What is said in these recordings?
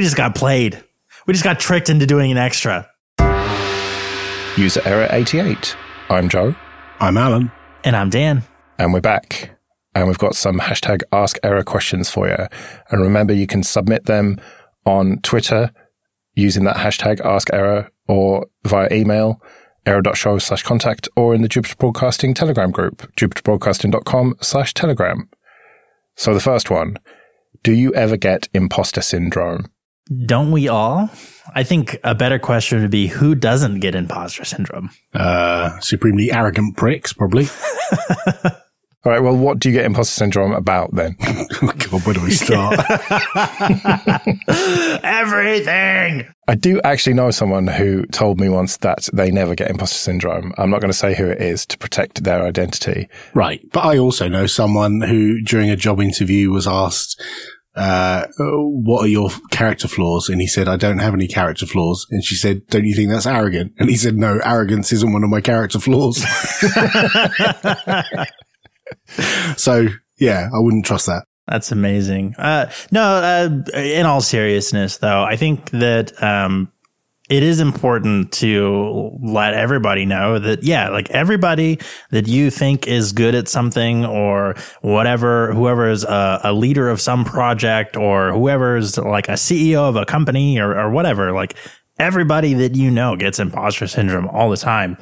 We just got played. We just got tricked into doing an extra. User error 88. I'm Joe. I'm Alan. And I'm Dan. And we're back. And we've got some hashtag ask error questions for you. And remember, you can submit them on Twitter using that hashtag ask error or via email error.show slash contact or in the Jupiter Broadcasting Telegram group, jupiterbroadcasting.com slash telegram. So the first one, do you ever get imposter syndrome? Don't we all? I think a better question would be who doesn't get imposter syndrome? Uh, supremely arrogant pricks, probably. All right. Well, what do you get imposter syndrome about then? God, where do we start? Everything. I do actually know someone who told me once that they never get imposter syndrome. I'm not going to say who it is to protect their identity. right. But I also know someone who, during a job interview, was asked, uh, what are your character flaws? And he said, I don't have any character flaws. And she said, don't you think that's arrogant? And he said, no, arrogance isn't one of my character flaws. so yeah, I wouldn't trust that. That's amazing. Uh, no, uh, in all seriousness, though, I think that um, it is important to let everybody know that, yeah, like everybody that you think is good at something or whatever, whoever is a, a leader of some project or whoever is like a CEO of a company or, or whatever, like everybody that you know gets imposter syndrome all the time.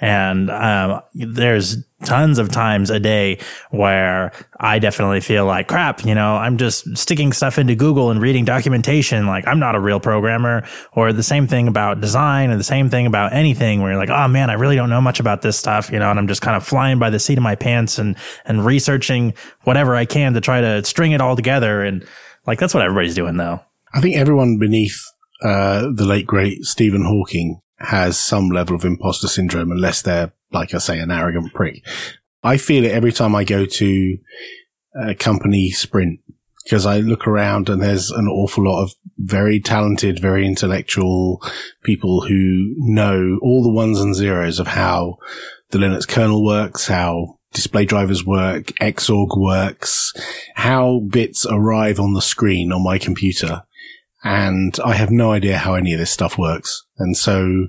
And um, there's tons of times a day where I definitely feel like crap, you know, I'm just sticking stuff into Google and reading documentation. Like I'm not a real programmer or the same thing about design or the same thing about anything where you're like, oh man, I really don't know much about this stuff, you know, and I'm just kind of flying by the seat of my pants and, and researching whatever I can to try to string it all together. And like, that's what everybody's doing though. I think everyone beneath uh, the late great Stephen Hawking has some level of imposter syndrome, unless they're, like I say, an arrogant prick. I feel it every time I go to a company sprint because I look around and there's an awful lot of very talented, very intellectual people who know all the ones and zeros of how the Linux kernel works, how display drivers work, Xorg works, how bits arrive on the screen on my computer and I have no idea how any of this stuff works. And so,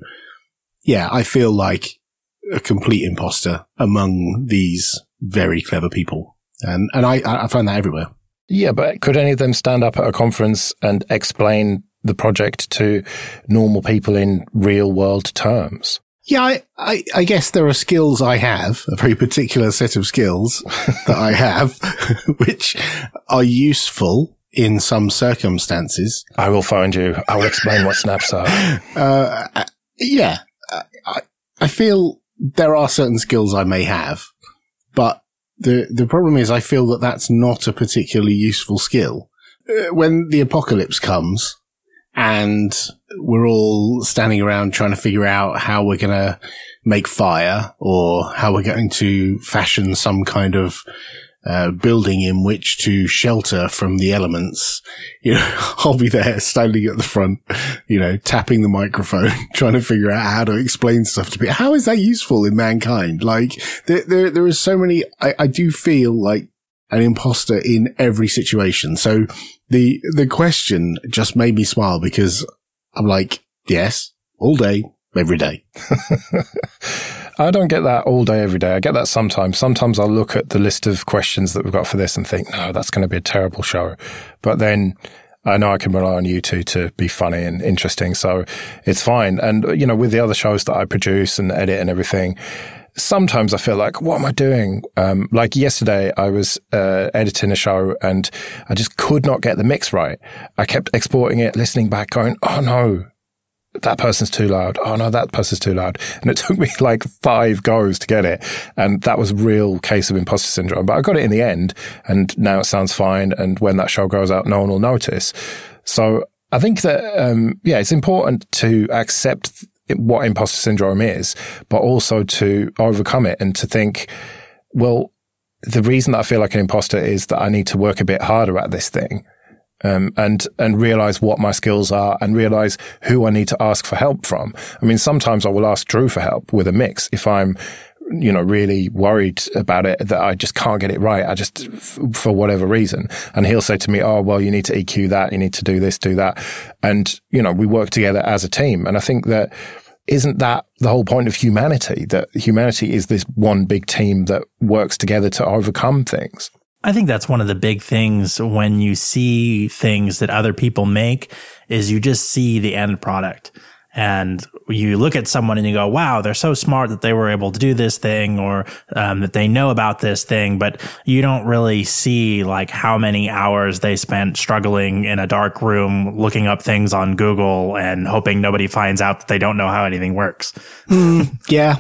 yeah, I feel like a complete imposter among these very clever people. And, and I, I find that everywhere. Yeah, but could any of them stand up at a conference and explain the project to normal people in real world terms? Yeah, I, I, I, guess there are skills I have, a very particular set of skills that I have, which are useful in some circumstances. I will find you. I will explain what snaps are. Uh, yeah, I, I feel there are certain skills I may have, but the the problem is I feel that that's not a particularly useful skill. Uh, when the apocalypse comes and we're all standing around trying to figure out how we're going to make fire or how we're going to fashion some kind of building in which to shelter from the elements, you know, I'll be there standing at the front, you know, tapping the microphone, trying to figure out how to explain stuff to people. How is that useful in mankind? Like there, there, there is so many, I, I do feel like an imposter in every situation. So the, the question just made me smile because I'm like, yes, all day, every day. I don't get that all day, every day. I get that sometimes. Sometimes I'll look at the list of questions that we've got for this and think, no, that's going to be a terrible show. But then I know I can rely on you two to be funny and interesting. So it's fine. And, you know, with the other shows that I produce and edit and everything, sometimes I feel like, what am I doing? Um, like yesterday, I was uh, editing a show and I just could not get the mix right. I kept exporting it, listening back, going, oh no, that person's too loud. Oh no, that person's too loud. And it took me like five goes to get it. And that was a real case of imposter syndrome. But I got it in the end and now it sounds fine. And when that show goes out, no one will notice. So I think that, um, yeah, it's important to accept what imposter syndrome is, but also to overcome it and to think, well, the reason that I feel like an imposter is that I need to work a bit harder at this thing um, and and realize what my skills are and realize who I need to ask for help from. I mean, sometimes I will ask Drew for help with a mix if I'm you know, really worried about it that I just can't get it right. I just, f- for whatever reason. And he'll say to me, Oh, well, you need to EQ that. You need to do this, do that. And, you know, we work together as a team. And I think that isn't that the whole point of humanity? That humanity is this one big team that works together to overcome things. I think that's one of the big things when you see things that other people make is you just see the end product and you look at someone and you go, wow, they're so smart that they were able to do this thing or um, that they know about this thing, but you don't really see like how many hours they spent struggling in a dark room looking up things on Google and hoping nobody finds out that they don't know how anything works. Mm, yeah,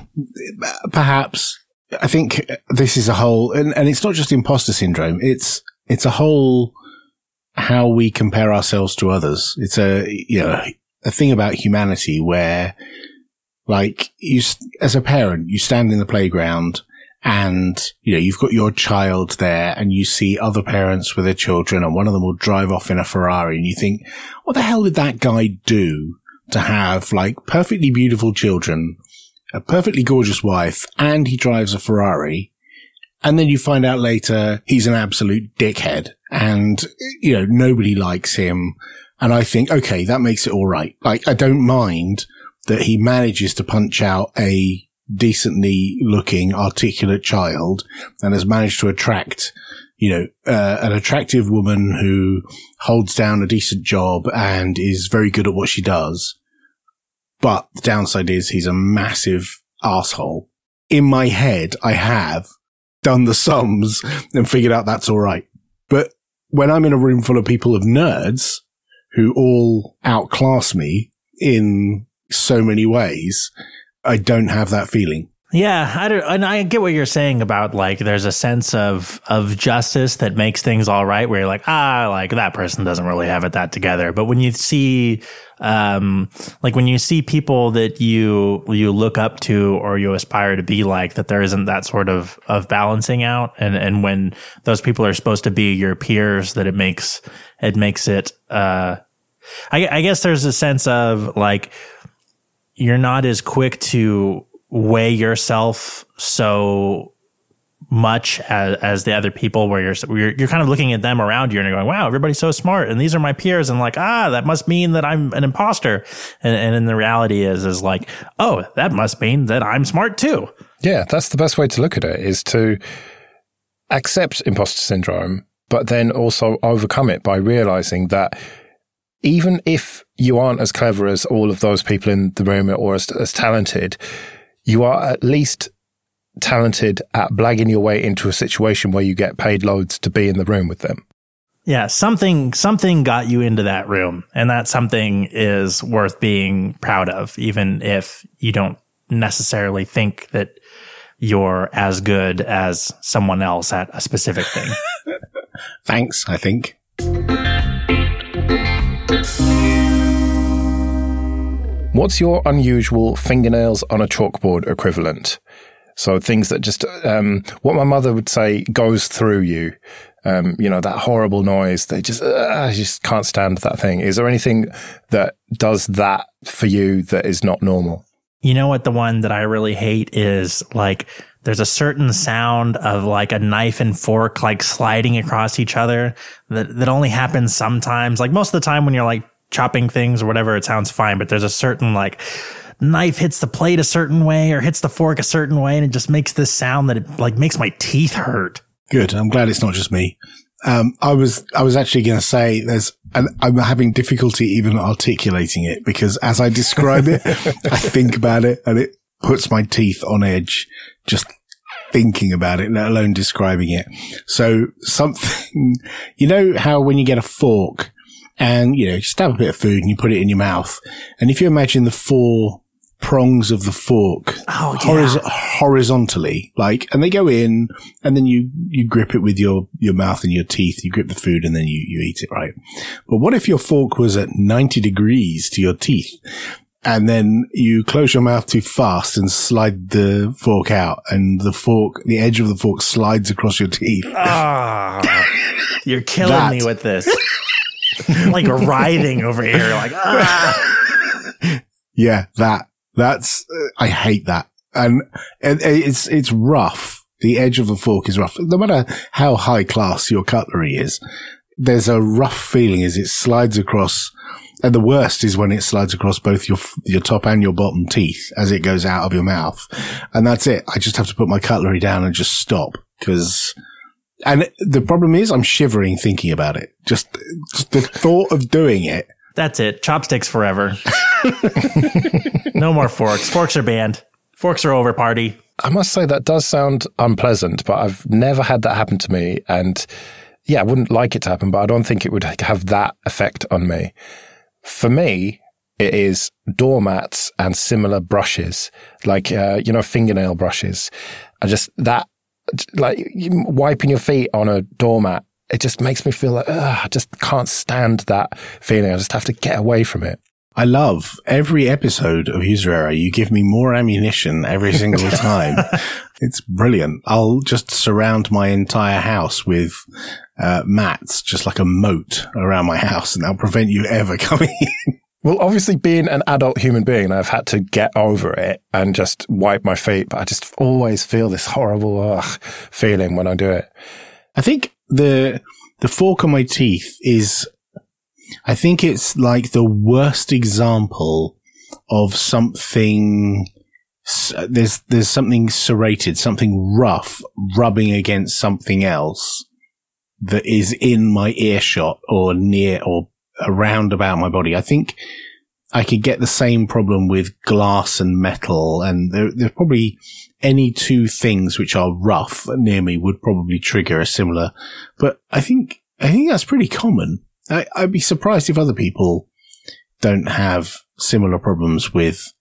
perhaps. I think this is a whole, and, and it's not just imposter syndrome. It's, it's a whole how we compare ourselves to others. It's a, you know, a thing about humanity where like you, as a parent, you stand in the playground and, you know, you've got your child there and you see other parents with their children and one of them will drive off in a Ferrari and you think, what the hell did that guy do to have like perfectly beautiful children, a perfectly gorgeous wife, and he drives a Ferrari? And then you find out later he's an absolute dickhead and, you know, nobody likes him. And I think, okay, that makes it all right. Like, I don't mind that he manages to punch out a decently looking, articulate child and has managed to attract, you know, uh, an attractive woman who holds down a decent job and is very good at what she does. But the downside is he's a massive asshole. In my head, I have done the sums and figured out that's all right. But when I'm in a room full of people of nerds who all outclass me in so many ways, I don't have that feeling. Yeah, I don't, and I get what you're saying about like there's a sense of of justice that makes things all right. Where you're like, ah, like that person doesn't really have it that together. But when you see, um, like when you see people that you you look up to or you aspire to be like, that there isn't that sort of of balancing out, and and when those people are supposed to be your peers, that it makes it makes it. Uh, I, I guess there's a sense of like you're not as quick to weigh yourself so much as, as the other people where you're, you're you're kind of looking at them around you and you're going wow everybody's so smart and these are my peers. And like ah that must mean that I'm an imposter. And and in the reality is is like oh that must mean that I'm smart too. Yeah that's the best way to look at it is to accept imposter syndrome but then also overcome it by realizing that even if you aren't as clever as all of those people in the room or as, as talented you are at least talented at blagging your way into a situation where you get paid loads to be in the room with them. Yeah, something something got you into that room, and that something is worth being proud of, even if you don't necessarily think that you're as good as someone else at a specific thing. Thanks, I think. What's your unusual fingernails on a chalkboard equivalent? So things that just, um, what my mother would say goes through you. Um, you know, that horrible noise. They just, uh, I just can't stand that thing. Is there anything that does that for you that is not normal? You know what? The one that I really hate is like, there's a certain sound of like a knife and fork like sliding across each other that, that only happens sometimes. Like most of the time when you're like chopping things or whatever, it sounds fine. But there's a certain like knife hits the plate a certain way or hits the fork a certain way, and it just makes this sound that it like makes my teeth hurt. Good. I'm glad it's not just me. Um, I was, I was actually going to say there's, and I'm having difficulty even articulating it because as I describe it, I think about it and it puts my teeth on edge just thinking about it, let alone describing it. So something, you know how when you get a fork and you know, you stab a bit of food and you put it in your mouth. And if you imagine the four prongs of the fork oh, yeah. horiz- horizontally, like, and they go in and then you, you grip it with your, your mouth and your teeth. You grip the food and then you, you eat it, right? But what if your fork was at 90 degrees to your teeth? And then you close your mouth too fast and slide the fork out and the fork, the edge of the fork slides across your teeth. Oh, you're killing that, me with this. like writhing over here, like ah. Yeah, that that's uh, I hate that. and it, it's it's rough. The edge of a fork is rough. No matter how high class your cutlery is, there's a rough feeling as it slides across. And the worst is when it slides across both your your top and your bottom teeth as it goes out of your mouth, and that's it. I just have to put my cutlery down and just stop because. And the problem is, I'm shivering thinking about it. Just, just the thought of doing it. That's it. Chopsticks forever. no more forks. Forks are banned. Forks are over, party. I must say that does sound unpleasant, but I've never had that happen to me. And yeah, I wouldn't like it to happen, but I don't think it would have that effect on me. For me, it is doormats and similar brushes, like, uh, you know, fingernail brushes. I just, that, like wiping your feet on a doormat, it just makes me feel like, ugh, I just can't stand that feeling. I just have to get away from it. I love every episode of User Error. You give me more ammunition every single time. it's brilliant. I'll just surround my entire house with uh, mats, just like a moat around my house, and that'll prevent you ever coming in. Well, obviously, being an adult human being, I've had to get over it and just wipe my feet, but I just always feel this horrible ugh, feeling when I do it. I think the the fork on my teeth is I think it's like the worst example of something. There's there's something serrated, something rough, rubbing against something else that is in my earshot or near or around about my body. I think I could get the same problem with glass and metal, and there, there's probably any two things which are rough near me would probably trigger a similar. But I think I think that's pretty common. I, I'd be surprised if other people don't have similar problems with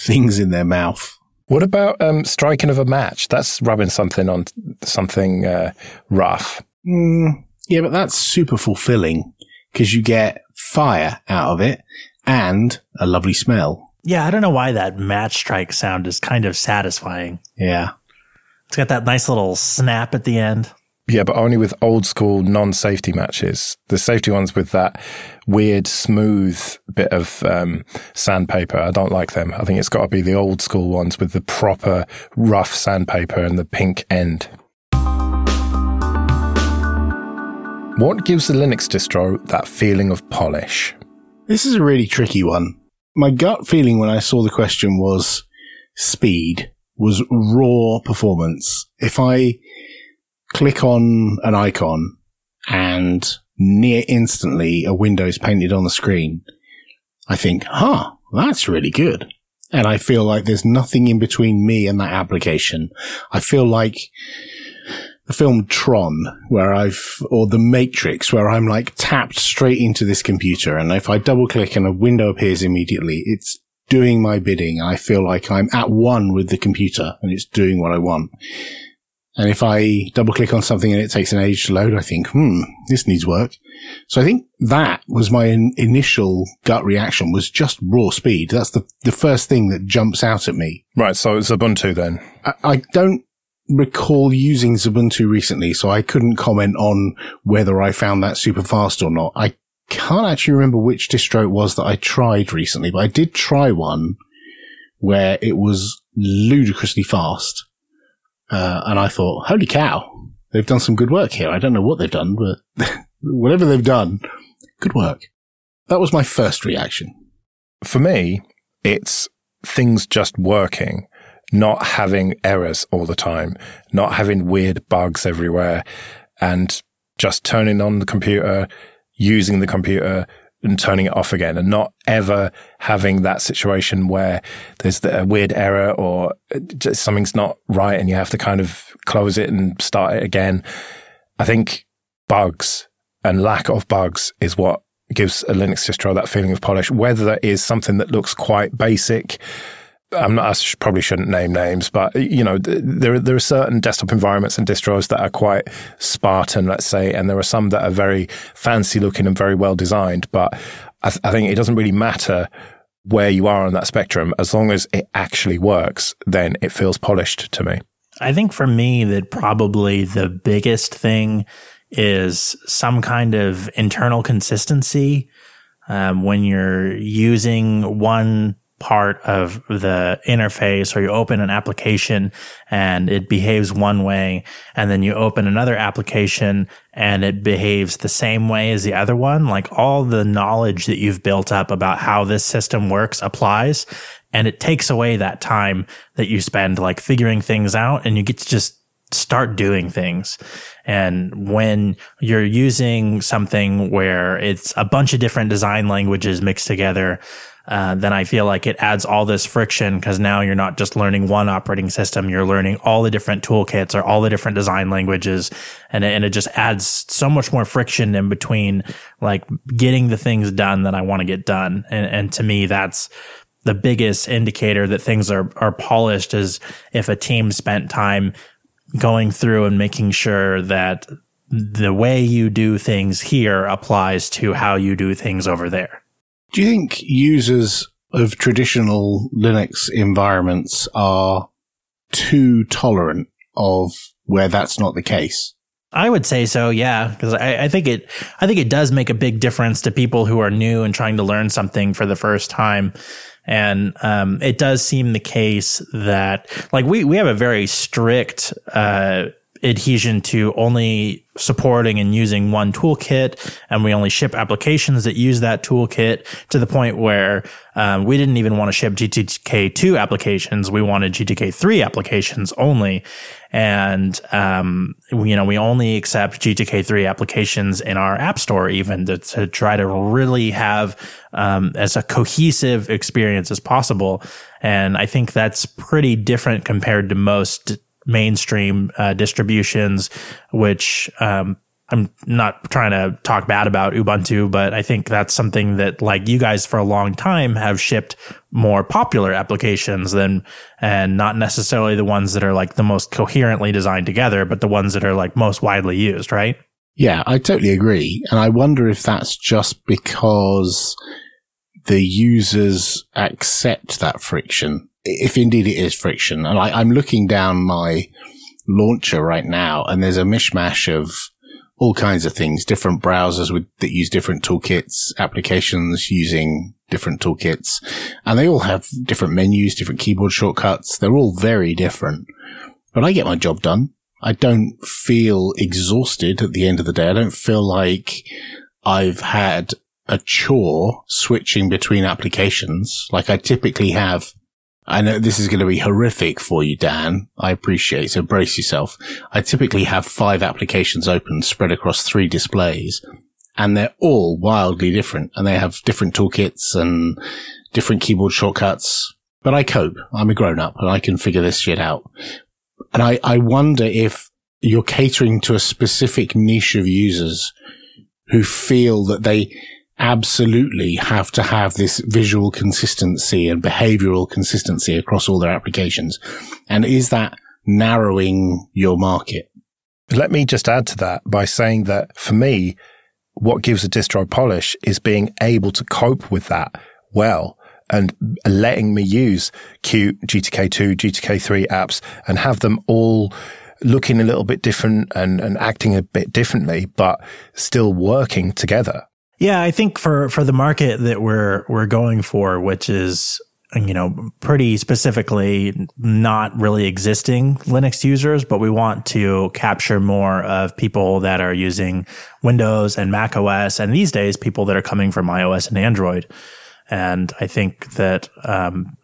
things in their mouth. What about um, striking of a match? That's rubbing something on something uh, rough. Mm, yeah, but that's super fulfilling because you get fire out of it and a lovely smell. Yeah, I don't know why that match strike sound is kind of satisfying. Yeah. It's got that nice little snap at the end. Yeah, but only with old school non safety matches. The safety ones with that weird, smooth bit of um, sandpaper, I don't like them. I think it's got to be the old school ones with the proper rough sandpaper and the pink end. What gives the Linux distro that feeling of polish? This is a really tricky one. My gut feeling when I saw the question was speed, was raw performance. If I click on an icon and near instantly a window is painted on the screen, I think, huh, that's really good. And I feel like there's nothing in between me and that application. I feel like the film Tron, where I've, or The Matrix, where I'm like tapped straight into this computer. And if I double click and a window appears immediately, it's doing my bidding. I feel like I'm at one with the computer and it's doing what I want. And if I double click on something and it takes an age to load, I think, hmm, this needs work. So I think that was my in- initial gut reaction was just raw speed. That's the, the first thing that jumps out at me. Right. So it's Ubuntu then. I, I don't recall using Ubuntu recently, so I couldn't comment on whether I found that super fast or not. I can't actually remember which distro it was that I tried recently, but I did try one where it was ludicrously fast. Uh, and I thought, holy cow, they've done some good work here. I don't know what they've done, but whatever they've done, good work. That was my first reaction. For me, it's things just working, not having errors all the time, not having weird bugs everywhere, and just turning on the computer, using the computer, and turning it off again and not ever having that situation where there's a weird error or something's not right and you have to kind of close it and start it again. I think bugs and lack of bugs is what gives a Linux distro that feeling of polish, whether that is something that looks quite basic I'm not, I probably shouldn't name names, but you know, there there are certain desktop environments and distros that are quite Spartan, let's say, and there are some that are very fancy looking and very well designed. But I, th- I think it doesn't really matter where you are on that spectrum as long as it actually works. Then it feels polished to me. I think for me that probably the biggest thing is some kind of internal consistency um, when you're using one part of the interface or you open an application and it behaves one way and then you open another application and it behaves the same way as the other one like all the knowledge that you've built up about how this system works applies and it takes away that time that you spend like figuring things out and you get to just start doing things. And when you're using something where it's a bunch of different design languages mixed together, uh, then I feel like it adds all this friction because now you're not just learning one operating system, you're learning all the different toolkits or all the different design languages. And it, and it just adds so much more friction in between like getting the things done that I want to get done. And, and to me, that's, the biggest indicator that things are, are polished is if a team spent time going through and making sure that the way you do things here applies to how you do things over there. Do you think users of traditional Linux environments are too tolerant of where that's not the case? I would say so, yeah, because I, I, think it, I think it does make a big difference to people who are new and trying to learn something for the first time. And um, it does seem the case that, like, we we have a very strict uh, adhesion to only supporting and using one toolkit and we only ship applications that use that toolkit to the point where um, we didn't even want to ship gtk2 applications we wanted gtk3 applications only. And um, you know we only accept gtk3 applications in our app store even to, to try to really have um, as a cohesive experience as possible. And i think that's pretty different compared to most mainstream uh, distributions, which um, I'm not trying to talk bad about Ubuntu, but I think that's something that like you guys for a long time have shipped more popular applications than, and not necessarily the ones that are like the most coherently designed together, but the ones that are like most widely used, right? Yeah, I totally agree. And I wonder if that's just because the users accept that friction if indeed it is friction. And I, I'm looking down my launcher right now and there's a mishmash of all kinds of things, different browsers with, that use different toolkits, applications using different toolkits, and they all have different menus, different keyboard shortcuts. They're all very different, but I get my job done. I don't feel exhausted at the end of the day. I don't feel like I've had a chore switching between applications like I typically have I know this is going to be horrific for you, Dan. I appreciate so brace yourself. I typically have five applications open spread across three displays and they're all wildly different and they have different toolkits and different keyboard shortcuts. But I cope. I'm a grown up and I can figure this shit out. And I, I wonder if you're catering to a specific niche of users who feel that they, absolutely have to have this visual consistency and behavioral consistency across all their applications? And is that narrowing your market? Let me just add to that by saying that for me, what gives a distro polish is being able to cope with that well and letting me use Qt, GTK2, GTK3 apps and have them all looking a little bit different and, and acting a bit differently, but still working together. Yeah, I think for for the market that we're we're going for, which is you know pretty specifically not really existing Linux users, but we want to capture more of people that are using Windows and Mac OS, and these days people that are coming from iOS and Android. And I think that um,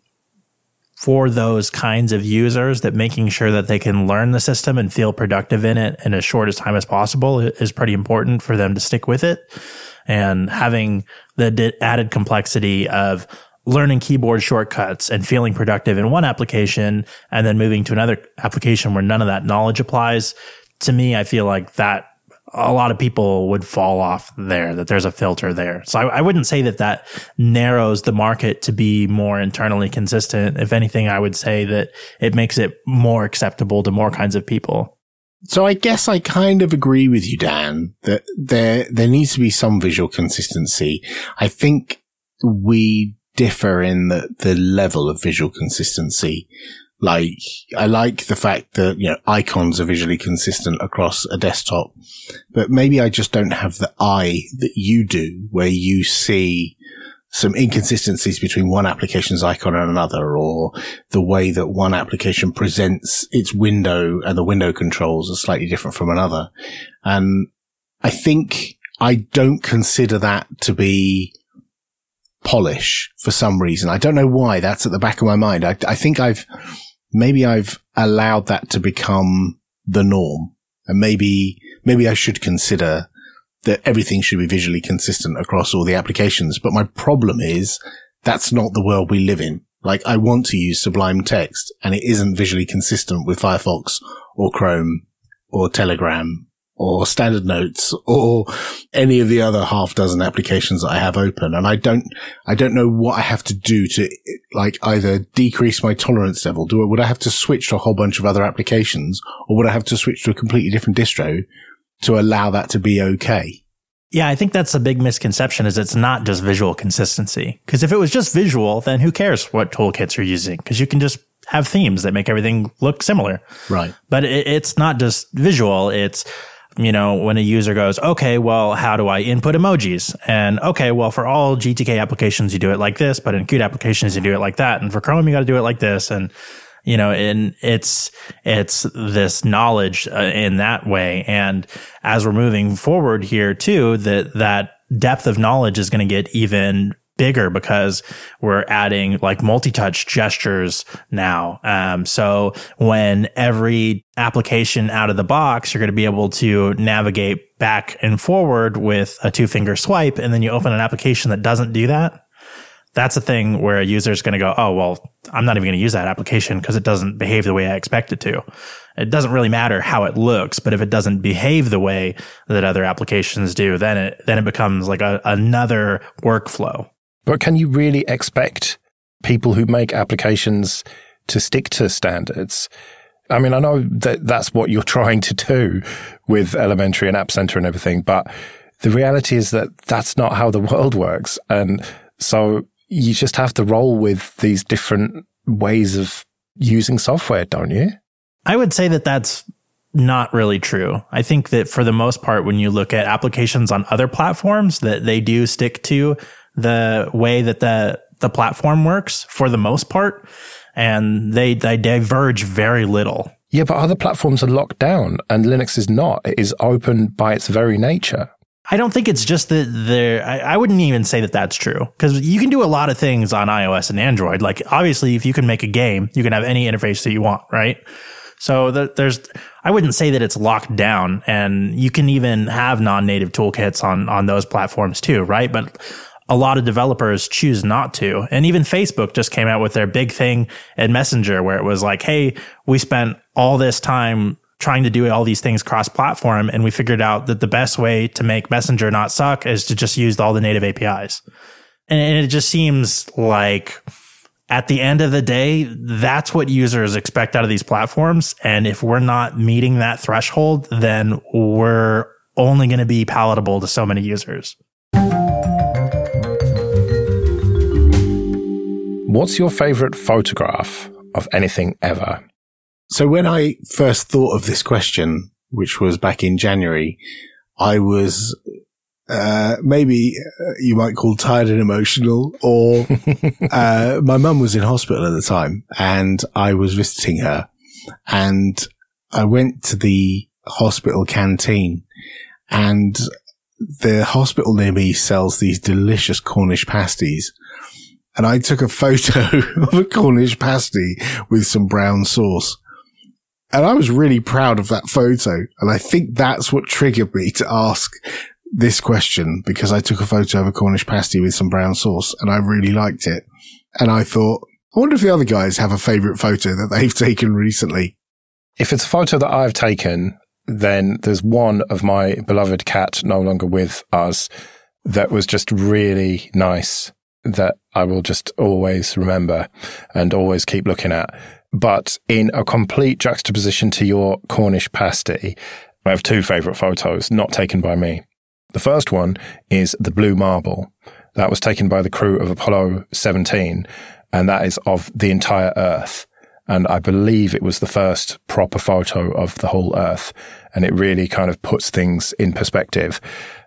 for those kinds of users, that making sure that they can learn the system and feel productive in it in as short as time as possible is pretty important for them to stick with it and having the added complexity of learning keyboard shortcuts and feeling productive in one application and then moving to another application where none of that knowledge applies. To me, I feel like that a lot of people would fall off there, that there's a filter there. So I, I, wouldn't say that that narrows the market to be more internally consistent. If anything, I would say that it makes it more acceptable to more kinds of people. So I guess I kind of agree with you, Dan, that there, there needs to be some visual consistency. I think we differ in the, the level of visual consistency. Like, I like the fact that, you know, icons are visually consistent across a desktop, but maybe I just don't have the eye that you do where you see some inconsistencies between one application's icon and another, or the way that one application presents its window and the window controls are slightly different from another. And I think I don't consider that to be polish for some reason. I don't know why that's at the back of my mind. I, I think I've, maybe I've allowed that to become the norm and maybe, maybe I should consider that everything should be visually consistent across all the applications. But my problem is that's not the world we live in. Like I want to use Sublime Text and it isn't visually consistent with Firefox or Chrome or Telegram or standard notes or any of the other half dozen applications that I have open. And I don't, I don't know what I have to do to like either decrease my tolerance level. Do would I have to switch to a whole bunch of other applications or would I have to switch to a completely different distro to allow that to be okay? Yeah, I think that's a big misconception is it's not just visual consistency. Cause if it was just visual, then who cares what toolkits you're using? Cause you can just have themes that make everything look similar. Right. But it, it's not just visual. It's, you know, when a user goes, okay, well, how do I input emojis? And okay, well, for all GTK applications, you do it like this, but in Qt applications, you do it like that. And for Chrome, you got to do it like this. And, you know, and it's, it's this knowledge uh, in that way. And as we're moving forward here too, that, that depth of knowledge is going to get even bigger because we're adding like multi-touch gestures now. Um, so when every application out of the box, you're going to be able to navigate back and forward with a two finger swipe. And then you open an application that doesn't do that. That's a thing where a user is going to go, Oh, well, I'm not even going to use that application because it doesn't behave the way I expect it to. It doesn't really matter how it looks, but if it doesn't behave the way that other applications do, then it, then it becomes like a, another workflow. But can you really expect people who make applications to stick to standards? I mean, I know that that's what you're trying to do with elementary and app center and everything, but the reality is that that's not how the world works. And so you just have to roll with these different ways of using software, don't you? I would say that that's not really true. I think that for the most part, when you look at applications on other platforms, that they do stick to the way that the the platform works for the most part, and they they diverge very little. Yeah, but other platforms are locked down, and Linux is not. It is open by its very nature. I don't think it's just that there. I, I, wouldn't even say that that's true because you can do a lot of things on iOS and Android. Like obviously, if you can make a game, you can have any interface that you want, right? So the, there's, I wouldn't say that it's locked down, and you can even have non-native toolkits on on those platforms too, right? But a lot of developers choose not to. And even Facebook just came out with their big thing in Messenger where it was like, Hey, we spent all this time trying to do all these things cross platform. And we figured out that the best way to make Messenger not suck is to just use all the native APIs. And it just seems like at the end of the day, that's what users expect out of these platforms. And if we're not meeting that threshold, then we're only going to be palatable to so many users. What's your favorite photograph of anything ever? So when I first thought of this question, which was back in January, I was uh, maybe uh, you might call tired and emotional, or uh, my mum was in hospital at the time, and I was visiting her, and I went to the hospital canteen, and the hospital near me sells these delicious Cornish pasties, and I took a photo of a Cornish pasty with some brown sauce. And I was really proud of that photo. And I think that's what triggered me to ask this question because I took a photo of a Cornish pasty with some brown sauce and I really liked it. And I thought, I wonder if the other guys have a favorite photo that they've taken recently. If it's a photo that I've taken, then there's one of my beloved cat no longer with us that was just really nice that I will just always remember and always keep looking at. But in a complete juxtaposition to your Cornish pasty, I have two favorite photos not taken by me. The first one is the blue marble. That was taken by the crew of Apollo 17, and that is of the entire Earth. And I believe it was the first proper photo of the whole Earth. And it really kind of puts things in perspective.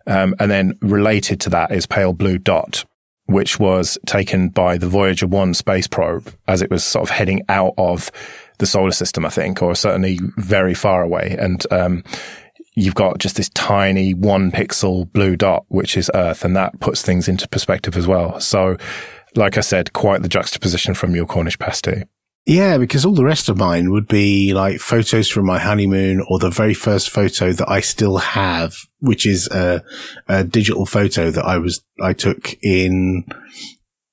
Um, and then related to that is Pale Blue Dot, which was taken by the Voyager 1 space probe as it was sort of heading out of the solar system, I think, or certainly very far away. And, um, you've got just this tiny one pixel blue dot, which is Earth, and that puts things into perspective as well. So, like I said, quite the juxtaposition from your Cornish pasty. Yeah, because all the rest of mine would be like photos from my honeymoon or the very first photo that I still have, which is a, a digital photo that I was, I took in,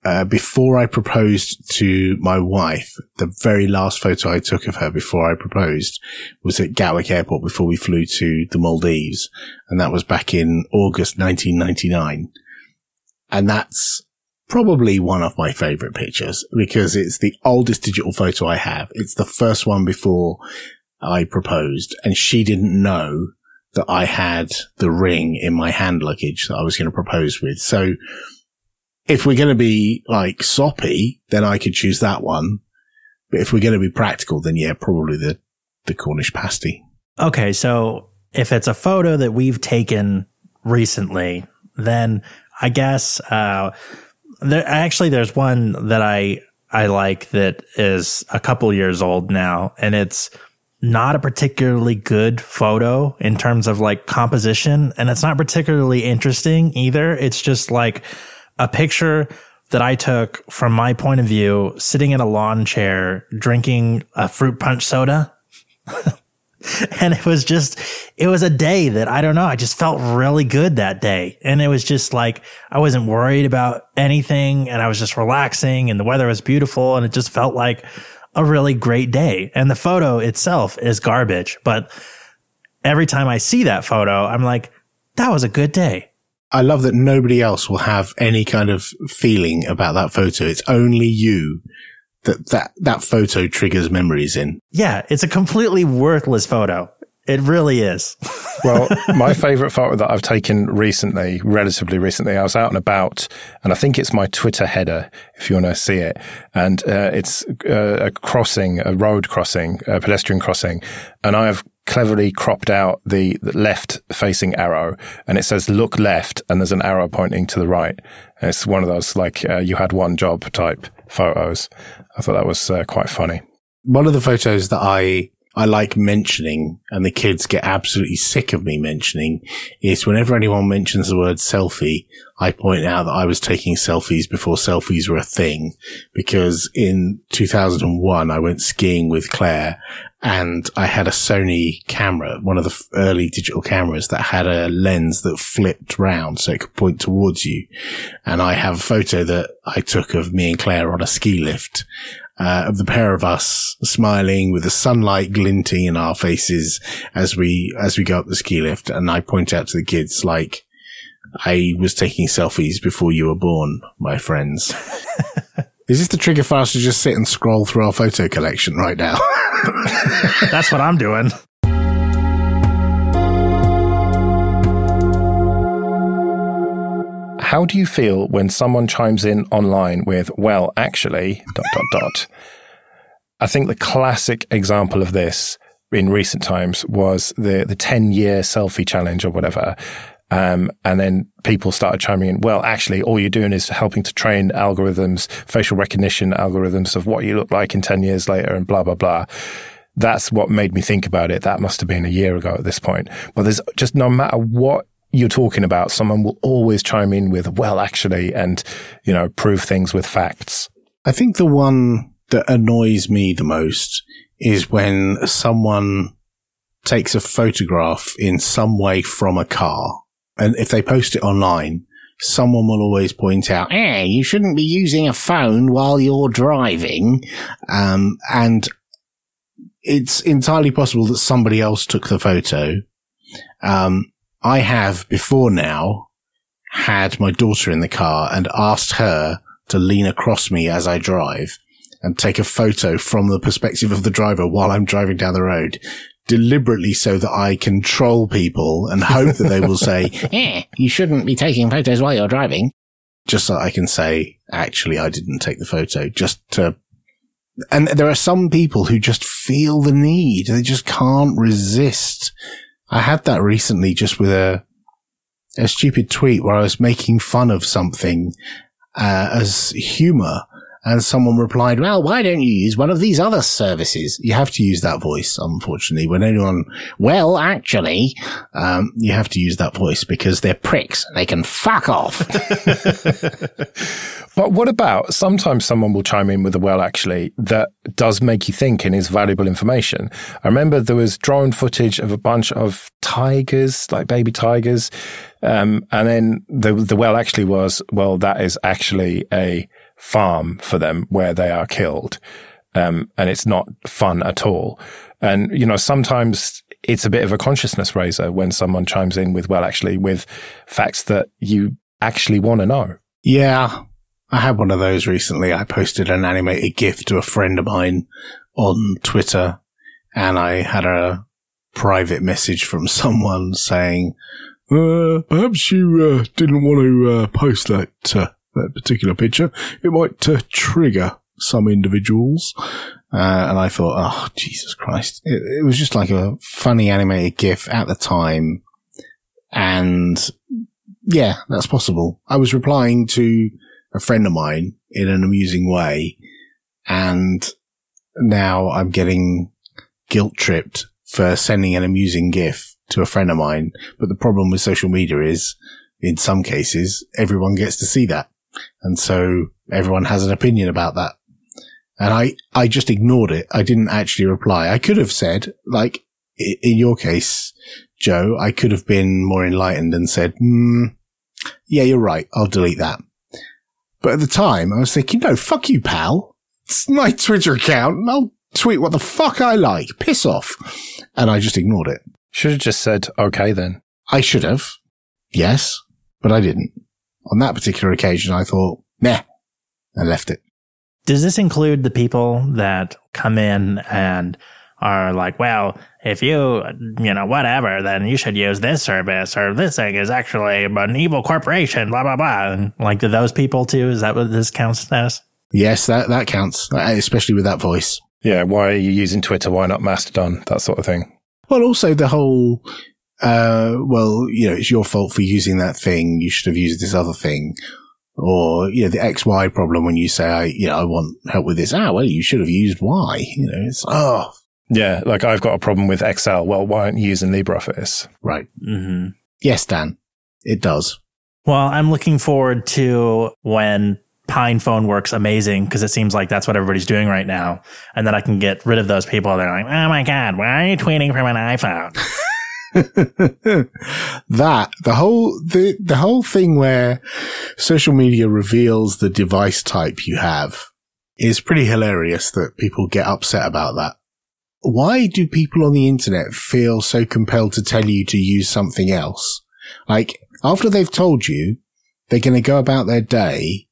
uh, before I proposed to my wife. The very last photo I took of her before I proposed was at Gatwick Airport before we flew to the Maldives. And that was back in August 1999. And that's probably one of my favorite pictures because it's the oldest digital photo I have. It's the first one before I proposed and she didn't know that I had the ring in my hand luggage that I was going to propose with. So if we're going to be like soppy, then I could choose that one. But if we're going to be practical, then yeah, probably the, the Cornish pasty. Okay. So if it's a photo that we've taken recently, then I guess, uh, there, actually, there's one that I I like that is a couple years old now, and it's not a particularly good photo in terms of like composition, and it's not particularly interesting either. It's just like a picture that I took from my point of view, sitting in a lawn chair, drinking a fruit punch soda. and it was just it was a day that I don't know, I just felt really good that day. And it was just like I wasn't worried about anything and I was just relaxing and the weather was beautiful and it just felt like a really great day. And the photo itself is garbage, but every time I see that photo, I'm like that was a good day. I love that nobody else will have any kind of feeling about that photo. It's only you that that that photo triggers memories in. Yeah, it's a completely worthless photo. It really is. well, my favorite photo that I've taken recently, relatively recently, I was out and about, and I think it's my Twitter header if you want to see it. And uh, it's uh, a crossing, a road crossing, a pedestrian crossing, and I have cleverly cropped out the, the left facing arrow, and it says "look left," and there's an arrow pointing to the right. And it's one of those like uh, you had one job type photos. I thought that was uh, quite funny. One of the photos that I I like mentioning and the kids get absolutely sick of me mentioning is whenever anyone mentions the word selfie, I point out that I was taking selfies before selfies were a thing because in 2001 I went skiing with Claire and I had a Sony camera, one of the early digital cameras that had a lens that flipped round so it could point towards you. And I have a photo that I took of me and Claire on a ski lift uh, of the pair of us smiling with the sunlight glinting in our faces as we, as we go up the ski lift. And I point out to the kids, like, I was taking selfies before you were born, my friends. Is this the trigger for us to just sit and scroll through our photo collection right now? That's what I'm doing. How do you feel when someone chimes in online with, well, actually, dot, dot, dot? I think the classic example of this in recent times was the, the 10 year selfie challenge or whatever. Um, and then people started chiming in, well, actually, all you're doing is helping to train algorithms, facial recognition algorithms of what you look like in 10 years later and blah, blah, blah. That's what made me think about it. That must have been a year ago at this point. But there's just no matter what you're talking about, someone will always chime in with, well, actually, and, you know, prove things with facts. I think the one that annoys me the most is when someone takes a photograph in some way from a car. And if they post it online, someone will always point out, eh, you shouldn't be using a phone while you're driving. Um, and it's entirely possible that somebody else took the photo. Um, I have before now had my daughter in the car and asked her to lean across me as I drive and take a photo from the perspective of the driver while I'm driving down the road deliberately so that I can troll people and hope that they will say, eh, you shouldn't be taking photos while you're driving. Just so I can say, actually, I didn't take the photo just to, and there are some people who just feel the need. They just can't resist I had that recently just with a, a stupid tweet where I was making fun of something uh, as humor. And someone replied, well, why don't you use one of these other services? You have to use that voice, unfortunately. When anyone, well, actually, um, you have to use that voice because they're pricks. They can fuck off. But what about sometimes someone will chime in with a well, actually, that does make you think and is valuable information. I remember there was drone footage of a bunch of tigers, like baby tigers. Um, and then the, the well actually was, well, that is actually a farm for them where they are killed. Um, and it's not fun at all. And, you know, sometimes it's a bit of a consciousness raiser when someone chimes in with, well, actually, with facts that you actually want to know. yeah. I had one of those recently. I posted an animated GIF to a friend of mine on Twitter and I had a private message from someone saying, uh, perhaps you uh, didn't want to uh, post that uh, that particular picture. It might uh, trigger some individuals. Uh, and I thought, oh, Jesus Christ. It, it was just like a funny animated GIF at the time. And yeah, that's possible. I was replying to a friend of mine in an amusing way. And now I'm getting guilt tripped for sending an amusing GIF to a friend of mine. But the problem with social media is in some cases, everyone gets to see that. And so everyone has an opinion about that. And I, I just ignored it. I didn't actually reply. I could have said, like, in your case, Joe, I could have been more enlightened and said, hmm, yeah, you're right. I'll delete that. But at the time, I was thinking, no, fuck you, pal. It's my Twitter account and I'll tweet what the fuck I like. Piss off. And I just ignored it. Should have just said, okay, then. I should have. Yes, but I didn't. On that particular occasion, I thought, meh, and left it. Does this include the people that come in and are like, well, if you, you know, whatever, then you should use this service or this thing is actually an evil corporation, blah, blah, blah. And like, do those people too? Is that what this counts as? Yes, that, that counts, uh, especially with that voice. Yeah, why are you using Twitter? Why not Mastodon? That sort of thing. Well, also the whole, uh, well, you know, it's your fault for using that thing. You should have used this other thing. Or, you know, the XY problem when you say, I, you know, I want help with this. Ah, well, you should have used Y. You know, it's, oh, Yeah, like I've got a problem with Excel. Well, why aren't you using LibreOffice? right. Mm-hmm. Yes, Dan, it does. Well, I'm looking forward to when PinePhone works amazing because it seems like that's what everybody's doing right now. And then I can get rid of those people. They're like, oh my God, why are you tweeting from an iPhone? that the whole the the whole thing where social media reveals the device type you have is pretty hilarious that people get upset about that. Why do people on the internet feel so compelled to tell you to use something else? Like after they've told you, they're going to go about their day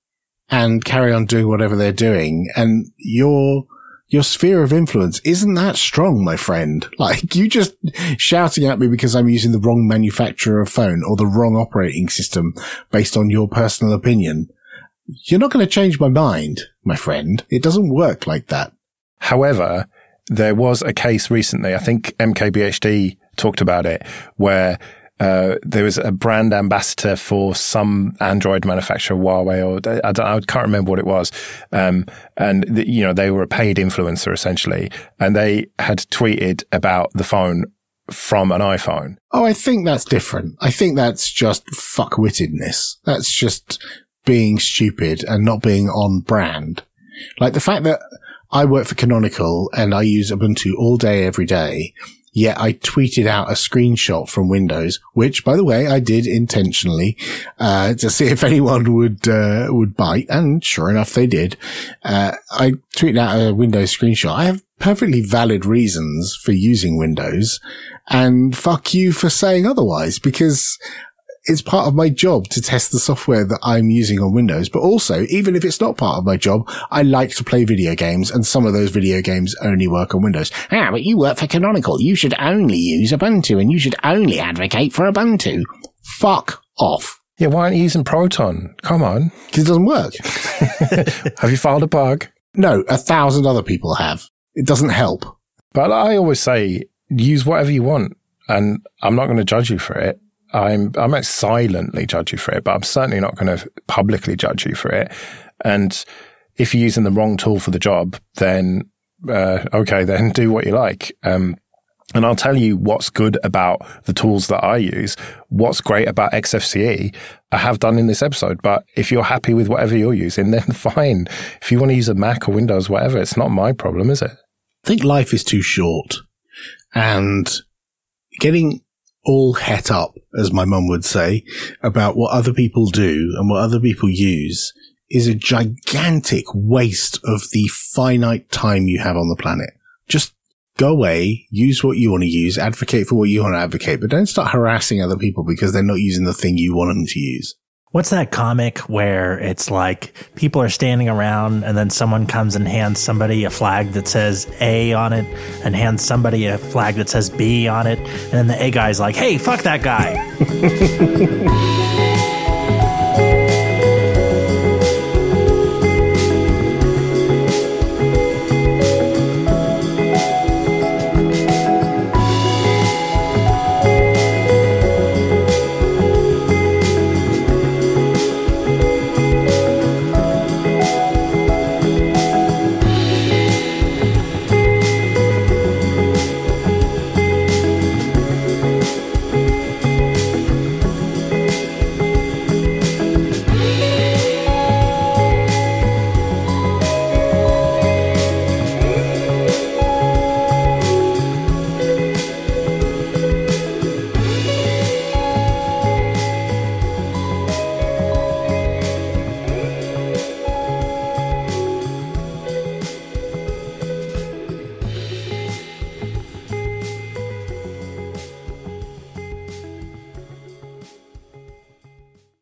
and carry on doing whatever they're doing and your your sphere of influence isn't that strong, my friend. Like you just shouting at me because I'm using the wrong manufacturer of phone or the wrong operating system based on your personal opinion. You're not going to change my mind, my friend. It doesn't work like that. However, there was a case recently, I think MKBHD talked about it, where uh, there was a brand ambassador for some Android manufacturer, Huawei, or I I can't remember what it was. Um, and the, you know, they were a paid influencer essentially, and they had tweeted about the phone from an iPhone. Oh, I think that's different. I think that's just fuckwittedness. That's just being stupid and not being on brand. Like the fact that I work for Canonical and I use Ubuntu all day, every day. Yet I tweeted out a screenshot from Windows, which, by the way, I did intentionally uh, to see if anyone would uh, would bite, and sure enough, they did. Uh, I tweeted out a Windows screenshot. I have perfectly valid reasons for using Windows, and fuck you for saying otherwise, because it's part of my job to test the software that I'm using on Windows. But also, even if it's not part of my job, I like to play video games and some of those video games only work on Windows. Ah, but you work for Canonical. You should only use Ubuntu and you should only advocate for Ubuntu. Fuck off. Yeah, why aren't you using Proton? Come on. Because it doesn't work. Have you filed a bug? No, a thousand other people have. It doesn't help. But I always say use whatever you want, and I'm not going to judge you for it. I'm I might silently judge you for it, but I'm certainly not going to publicly judge you for it. And if you're using the wrong tool for the job, then uh, okay, then do what you like. Um, and I'll tell you what's good about the tools that I use, what's great about XFCE, I have done in this episode. But if you're happy with whatever you're using, then fine. If you want to use a Mac or Windows, whatever, it's not my problem, is it? I think life is too short and getting all het up, as my mum would say, about what other people do and what other people use is a gigantic waste of the finite time you have on the planet. Just go away, use what you want to use, advocate for what you want to advocate, but don't start harassing other people because they're not using the thing you want them to use. What's that comic where it's like people are standing around and then someone comes and hands somebody a flag that says A on it and hands somebody a flag that says B on it. And then the A guy's like, hey, fuck that guy.